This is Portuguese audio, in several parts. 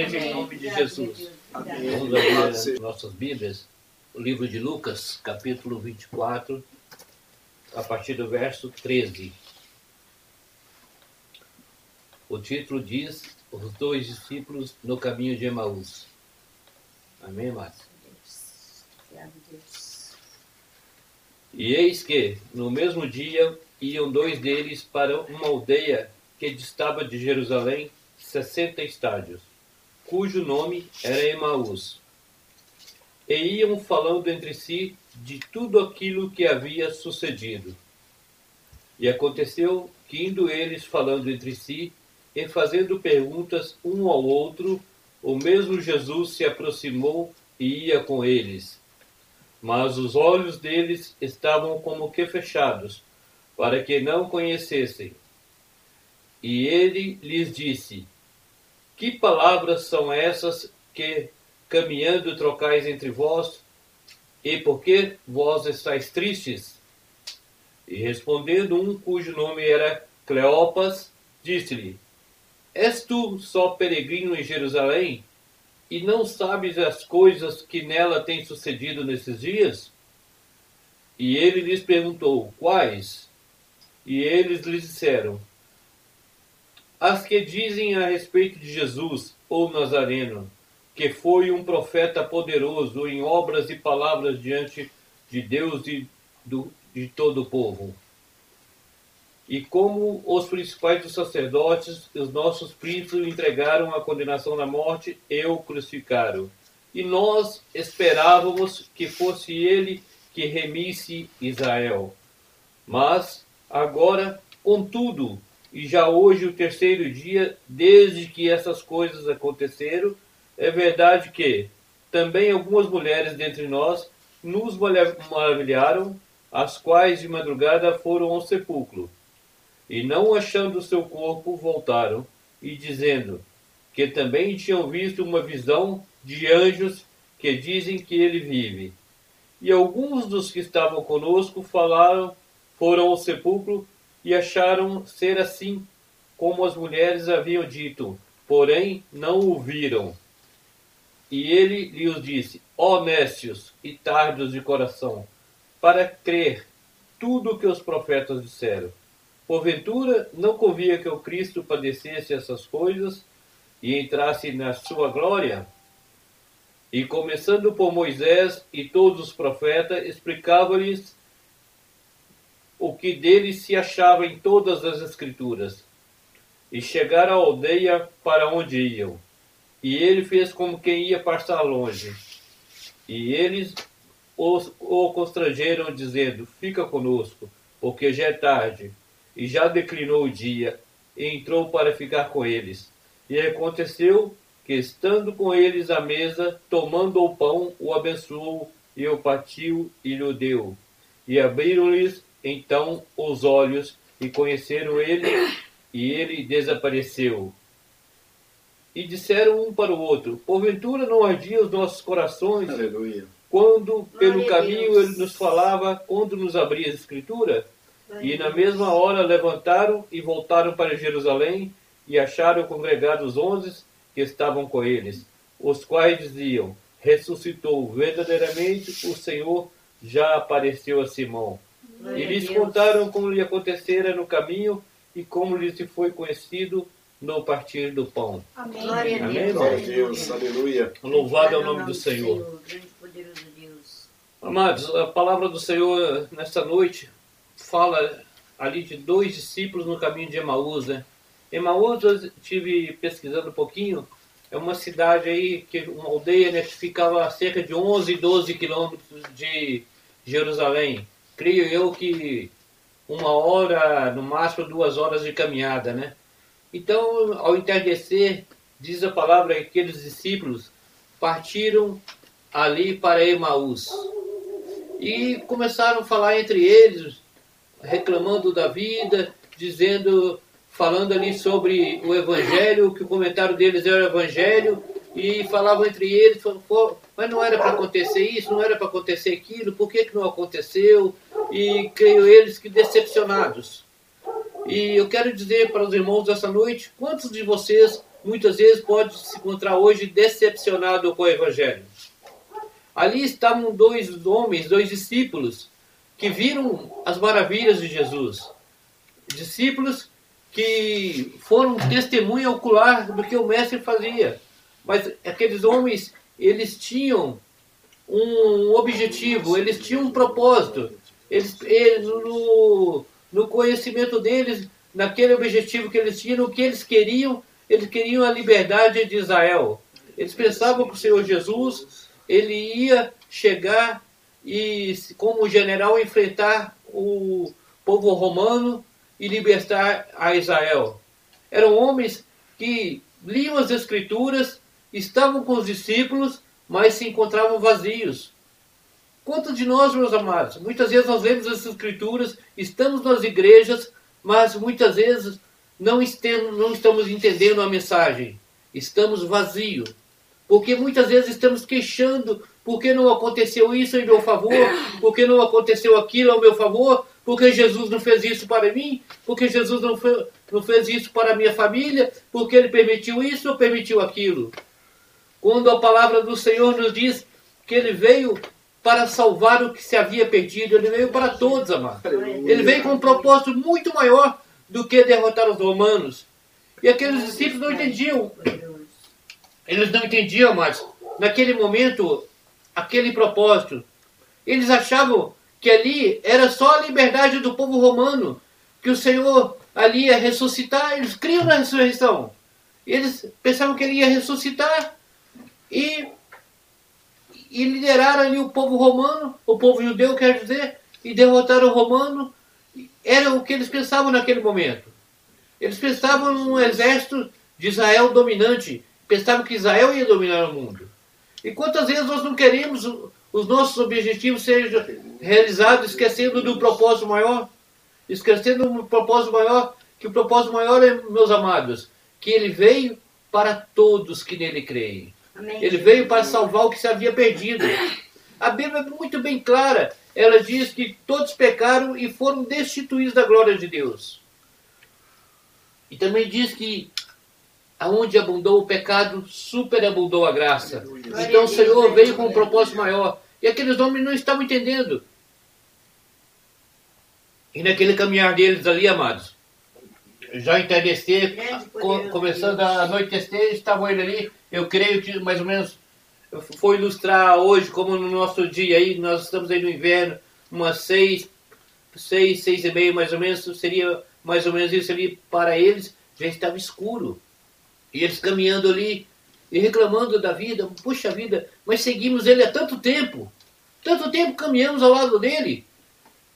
Igreja, em nome de Jesus. Amém. Vamos abrir as nossas Bíblias. O livro de Lucas, capítulo 24, a partir do verso 13. O título diz: Os dois discípulos no caminho de Emaús. Amém, Márcio? E eis que, no mesmo dia, iam dois deles para uma aldeia que distava de Jerusalém sessenta estádios, cujo nome era Emaús. E iam falando entre si de tudo aquilo que havia sucedido. E aconteceu que, indo eles falando entre si e fazendo perguntas um ao outro, o mesmo Jesus se aproximou e ia com eles. Mas os olhos deles estavam como que fechados, para que não conhecessem. E ele lhes disse: Que palavras são essas que, caminhando, trocais entre vós? E por que vós estáis tristes? E respondendo um cujo nome era Cleopas, disse-lhe: És tu só peregrino em Jerusalém? E não sabes as coisas que nela têm sucedido nesses dias? E ele lhes perguntou: Quais? E eles lhe disseram: As que dizem a respeito de Jesus, ou Nazareno, que foi um profeta poderoso em obras e palavras diante de Deus e do, de todo o povo. E como os principais dos sacerdotes, os nossos príncipes o entregaram à condenação da morte e o crucificaram. E nós esperávamos que fosse ele que remisse Israel. Mas agora, contudo, e já hoje o terceiro dia desde que essas coisas aconteceram, é verdade que também algumas mulheres dentre nós nos maravilharam, as quais de madrugada foram ao sepulcro e não achando o seu corpo, voltaram, e dizendo que também tinham visto uma visão de anjos que dizem que ele vive. E alguns dos que estavam conosco falaram, foram ao sepulcro e acharam ser assim como as mulheres haviam dito, porém não o viram. E ele lhes disse: Ó nécios e tardos de coração, para crer tudo o que os profetas disseram. Porventura, não convia que o Cristo padecesse essas coisas e entrasse na sua glória? E começando por Moisés e todos os profetas, explicava-lhes o que dele se achava em todas as Escrituras. E chegaram à aldeia para onde iam. E ele fez como quem ia passar longe. E eles os, o constrangeram, dizendo: Fica conosco, porque já é tarde e já declinou o dia, e entrou para ficar com eles. E aconteceu que, estando com eles à mesa, tomando o pão, o abençoou, e o partiu e lhe deu. E abriram-lhes então os olhos, e conheceram ele, e ele desapareceu. E disseram um para o outro: Porventura não ardiam os nossos corações Aleluia. quando pelo Glória caminho ele nos falava, quando nos abria a Escritura? E na mesma hora levantaram e voltaram para Jerusalém e acharam congregados onze que estavam com eles, os quais diziam: Ressuscitou verdadeiramente o Senhor, já apareceu a Simão. Glória E lhes contaram como lhe acontecera no caminho e como lhe se foi conhecido no partir do pão. Amém. Glória a Amém? Glória a Deus. Aleluia. Louvado é o nome do Senhor. Amados, a palavra do Senhor nesta noite fala ali de dois discípulos no caminho de Emaús, né? Emaús, eu estive pesquisando um pouquinho, é uma cidade aí, que uma aldeia né, que ficava a cerca de 11, 12 quilômetros de Jerusalém. Creio eu que uma hora, no máximo duas horas de caminhada, né? Então, ao entardecer, diz a palavra que aqueles discípulos partiram ali para Emaús. E começaram a falar entre eles, reclamando da vida, dizendo, falando ali sobre o evangelho, que o comentário deles era o evangelho, e falavam entre eles, falando, "Pô, mas não era para acontecer isso, não era para acontecer aquilo, por que, que não aconteceu? E creio eles que decepcionados. E eu quero dizer para os irmãos dessa noite, quantos de vocês muitas vezes pode se encontrar hoje decepcionado com o Evangelho. Ali estavam dois homens, dois discípulos, que viram as maravilhas de Jesus. Discípulos que foram testemunha ocular do que o mestre fazia. Mas aqueles homens, eles tinham um objetivo, eles tinham um propósito. Eles, eles no, no conhecimento deles, naquele objetivo que eles tinham, o que eles queriam, eles queriam a liberdade de Israel. Eles pensavam que o Senhor Jesus, ele ia chegar e, como general, enfrentar o povo romano e libertar a Israel. Eram homens que liam as Escrituras, estavam com os discípulos, mas se encontravam vazios. Quanto de nós, meus amados? Muitas vezes nós lemos as Escrituras, estamos nas igrejas, mas muitas vezes não não estamos entendendo a mensagem. Estamos vazios. Porque muitas vezes estamos queixando porque não aconteceu isso em meu favor, porque não aconteceu aquilo ao meu favor, porque Jesus não fez isso para mim, porque Jesus não, não fez isso para a minha família, porque ele permitiu isso ou permitiu aquilo. Quando a palavra do Senhor nos diz que ele veio para salvar o que se havia perdido, ele veio para todos, amados. Ele veio com um propósito muito maior do que derrotar os romanos. E aqueles discípulos não entendiam. Eles não entendiam, mas naquele momento, aquele propósito. Eles achavam que ali era só a liberdade do povo romano, que o Senhor ali ia ressuscitar, eles criam na ressurreição. Eles pensavam que ele ia ressuscitar e, e liderar ali o povo romano, o povo judeu, quer dizer, e derrotar o romano. Era o que eles pensavam naquele momento. Eles pensavam num exército de Israel dominante, pensavam que Israel ia dominar o mundo. E quantas vezes nós não queremos os nossos objetivos sejam realizados esquecendo do propósito maior? Esquecendo do propósito maior, que o propósito maior é, meus amados, que ele veio para todos que nele creem. Amém. Ele veio para salvar o que se havia perdido. A Bíblia é muito bem clara. Ela diz que todos pecaram e foram destituídos da glória de Deus. E também diz que aonde abundou o pecado, superabundou a graça. Então o Senhor veio com um propósito maior. E aqueles homens não estavam entendendo. E naquele caminhar deles ali, amados, já entardecer, começando a anoitecer, estavam eles ali. Eu creio que mais ou menos foi ilustrar hoje, como no nosso dia aí, nós estamos aí no inverno, umas seis, seis, seis e meia mais ou menos, seria mais ou menos isso ali para eles, já estava escuro. E eles caminhando ali e reclamando da vida, puxa vida, mas seguimos ele há tanto tempo. Tanto tempo caminhamos ao lado dele.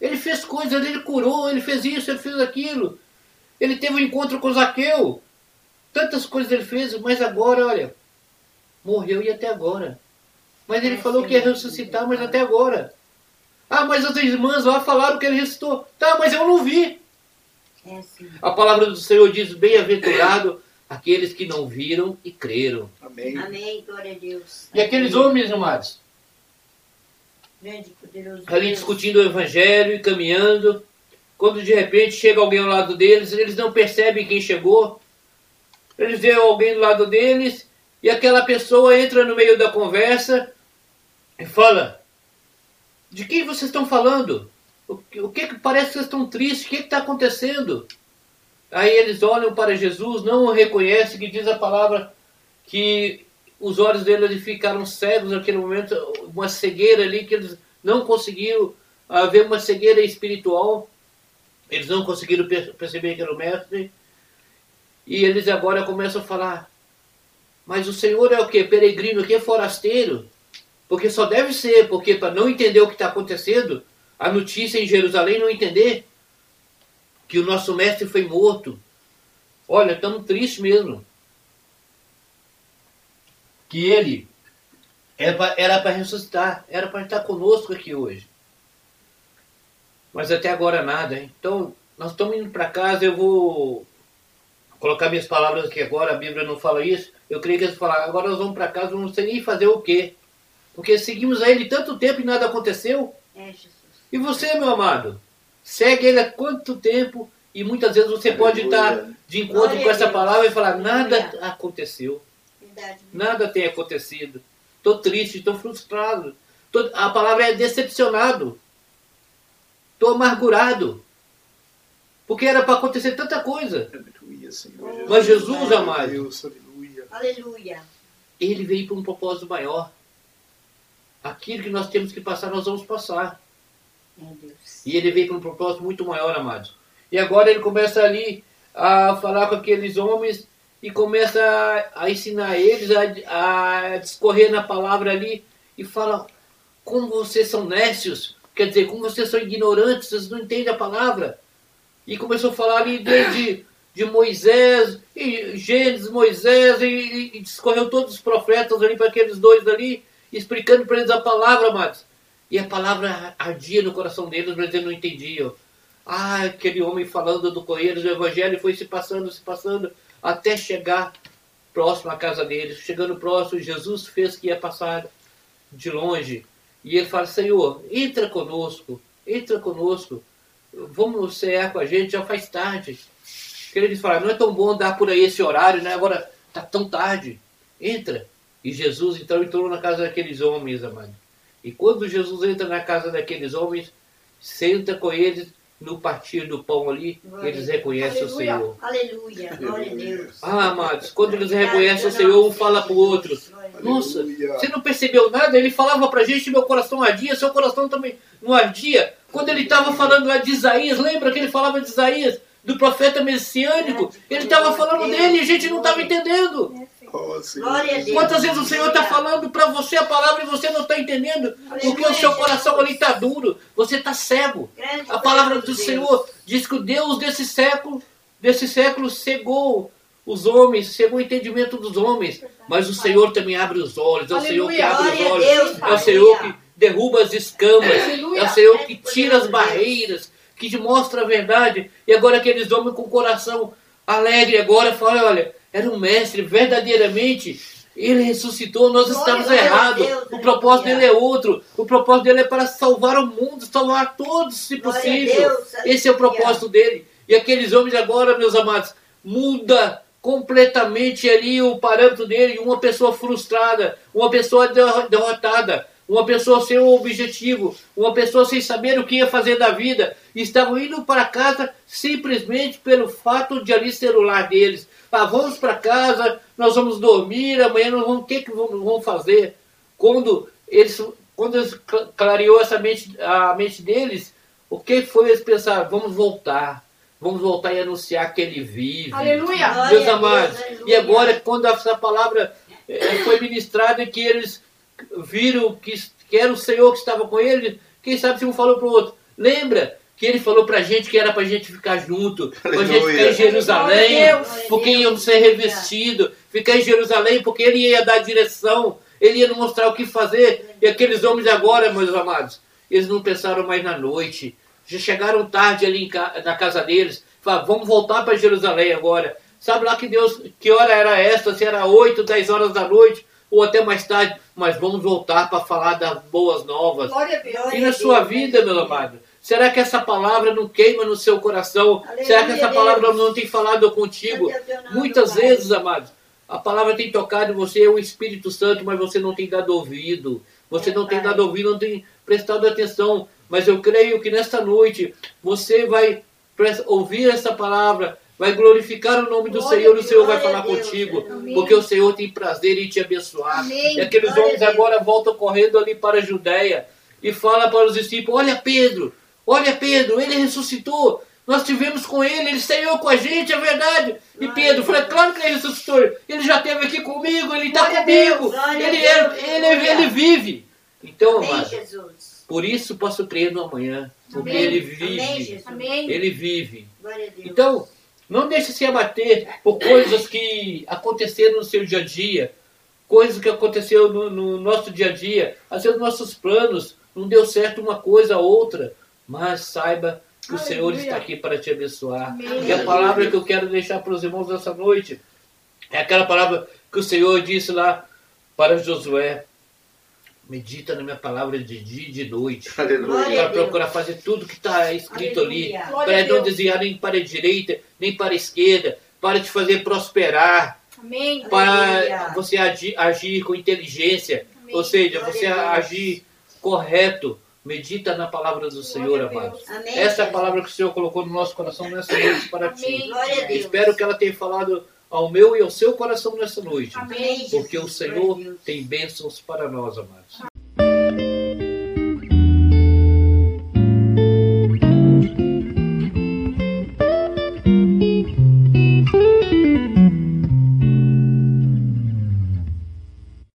Ele fez coisas, ele curou, ele fez isso, ele fez aquilo. Ele teve um encontro com Zaqueu. Tantas coisas ele fez, mas agora, olha, morreu e até agora. Mas ele é, falou que ia ressuscitar, mas até agora. Ah, mas as irmãs lá falaram que ele ressuscitou. Tá, mas eu não vi. É, a palavra do Senhor diz: bem-aventurado aqueles que não viram e creram. Amém. Amém, glória a Deus. E aqueles homens, amados, Grande, poderoso ali Deus. discutindo o evangelho e caminhando, quando de repente chega alguém ao lado deles, eles não percebem quem chegou. Eles veem alguém do lado deles e aquela pessoa entra no meio da conversa e fala: De quem vocês estão falando? O que, o que parece que vocês estão tristes? O que está acontecendo? Aí eles olham para Jesus, não o reconhecem, que diz a palavra que os olhos deles ficaram cegos naquele momento, uma cegueira ali que eles não conseguiram haver uma cegueira espiritual. Eles não conseguiram perceber que era o mestre. E eles agora começam a falar: Mas o Senhor é o que? Peregrino, que é forasteiro? Porque só deve ser, porque para não entender o que está acontecendo, a notícia em Jerusalém não entender que o nosso mestre foi morto. Olha, estamos tristes mesmo. Que ele era para ressuscitar, era para estar conosco aqui hoje. Mas até agora nada. Hein? Então, nós estamos indo para casa, eu vou colocar minhas palavras aqui agora, a Bíblia não fala isso. Eu creio que eles falaram, agora nós vamos para casa, não sei nem fazer o quê. Porque seguimos a ele tanto tempo e nada aconteceu. É, Jesus. E você, meu amado? Segue ele há quanto tempo E muitas vezes você pode Aleluia. estar de encontro Glória com essa palavra e falar: nada aconteceu. Verdade. Nada tem acontecido. Estou triste, estou frustrado. Tô- a palavra é decepcionado. Estou amargurado. Porque era para acontecer tanta coisa. Aleluia, Senhor. Mas Jesus, amado, Deus, aleluia. Aleluia. ele veio para um propósito maior. Aquilo que nós temos que passar, nós vamos passar. E ele veio para um propósito muito maior, amados. E agora ele começa ali a falar com aqueles homens e começa a, a ensinar eles a, a discorrer na palavra ali e fala como vocês são nécios, quer dizer, como vocês são ignorantes, vocês não entendem a palavra. E começou a falar ali desde de Moisés, e Gênesis, Moisés, e, e- discorreu todos os profetas ali para aqueles dois ali, explicando para eles a palavra, amados. E a palavra ardia no coração deles, mas eles não entendiam. Ah, aquele homem falando do Correio do Evangelho foi se passando, se passando, até chegar próximo à casa deles. Chegando próximo, Jesus fez que ia passar de longe. E ele fala, Senhor, entra conosco, entra conosco. Vamos cear com a gente, já faz tarde. Que eles falam, não é tão bom dar por aí esse horário, né? Agora tá tão tarde. Entra. E Jesus então entrou na casa daqueles homens, amado. E quando Jesus entra na casa daqueles homens, senta com eles no partir do pão ali, Glória eles reconhecem o Aleluia. Senhor. Aleluia. Glória a Deus. Ah, amados, quando eles reconhecem o Senhor, um fala para o outro. Nossa, Aleluia. você não percebeu nada? Ele falava pra gente, meu coração ardia, seu coração também não ardia. Quando ele estava falando lá de Isaías, lembra que ele falava de Isaías, do profeta messiânico? Ele estava falando dele e a gente não estava entendendo. Oh. Quantas vezes o Senhor está falando para você a palavra e você não está entendendo? Porque o seu coração ali está duro, você está cego. A palavra do. Senhor diz que o Deus desse século, desse século cegou os homens, cegou o entendimento dos homens. Mas o Senhor também abre os olhos, é o Senhor que abre os olhos, é o. Senhor que derruba as escamas, é o Senhor que tira as barreiras, que te mostra a verdade. E agora aqueles homens com o coração alegre agora falam, olha, era um mestre, verdadeiramente, ele ressuscitou, nós Deus, errados. O propósito dele é outro. O propósito dele é para salvar o mundo, salvar todos, se possível. Esse é o propósito dele. E aqueles homens agora, meus amados, muda completamente ali o parâmetro dele. Uma pessoa frustrada, uma pessoa derro- derrotada, uma pessoa sem um objetivo, uma pessoa sem saber o que ia fazer da vida. Estavam indo para casa simplesmente pelo fato de ali ser o lar deles. Ah, vamos para casa, nós vamos dormir, amanhã nós vamos, o que, que vamos, vamos fazer? Quando eles, quando eles cla- clareou essa mente, a mente deles, o que foi eles pensaram? Vamos voltar. Vamos voltar e anunciar que ele vive. Aleluia. Meus amados, aleluia. e agora quando essa palavra eh, foi ministrada e que eles viram que, que era o Senhor que estava com eles, quem sabe se um falou para o outro, lembra que ele falou para a gente que era para a gente ficar junto, para a gente ficar em Jerusalém, porque íamos ser revestidos, ficar em Jerusalém, porque ele ia dar direção, ele ia nos mostrar o que fazer. E aqueles homens agora, meus amados, eles não pensaram mais na noite, já chegaram tarde ali na casa deles, falaram, vamos voltar para Jerusalém agora. Sabe lá que Deus, que hora era essa, se era 8, 10 horas da noite, ou até mais tarde, mas vamos voltar para falar das boas novas. Glória a Deus. Glória E na sua vida, meu amado? Será que essa palavra não queima no seu coração? Aleluia, Será que essa palavra não tem falado contigo? Muitas vezes, amados, a palavra tem tocado em você, é o Espírito Santo, mas você não tem dado ouvido. Você É, não tem Pai. dado ouvido, não tem prestado atenção. Mas eu creio que nesta noite você vai ouvir essa palavra, vai glorificar o nome do Glória Senhor, o Senhor vai falar contigo, Amém. porque o Senhor tem prazer em te abençoar. Amém. E aqueles Glória homens agora voltam correndo ali para a Judéia e fala para os discípulos: Olha Pedro, olha Pedro, ele ressuscitou. Nós tivemos com ele, ele saiu com a gente, é verdade. E Glória Pedro fala. Claro que ele ressuscitou. Ele já esteve aqui comigo, ele está comigo. Ele, é- ele, aleluia. ele vive. Então, Amém, amado, Jesus. por isso posso crer no amanhã, porque Amém. ele vive. Amém. Ele vive. Então, não deixe se abater por coisas que aconteceram no seu dia a dia, coisas que aconteceram no, no nosso dia a dia. Às vezes nossos planos não deu certo uma coisa ou outra, mas saiba que o Senhor Aleluia. está aqui para te abençoar. Amém. E a palavra que eu quero deixar para os irmãos nessa noite é aquela palavra que o Senhor disse lá para Josué. Medita na minha palavra de dia e de noite. Para procurar fazer tudo que está escrito ali. Aleluia. Glória a Para não desviar nem para a direita, nem para a esquerda. Para te fazer prosperar. Amém. Para Aleluia. você agir, agir com inteligência. Amém. Ou seja, Glória você agir correto. Medita na palavra do Senhor, amados. Essa é a palavra que o Senhor colocou no nosso coração nessa noite para ti. Amém. Glória a Deus. Espero que ela tenha falado ao meu e ao seu coração nessa noite. Amém. Porque o. Senhor tem bênçãos para nós, amados.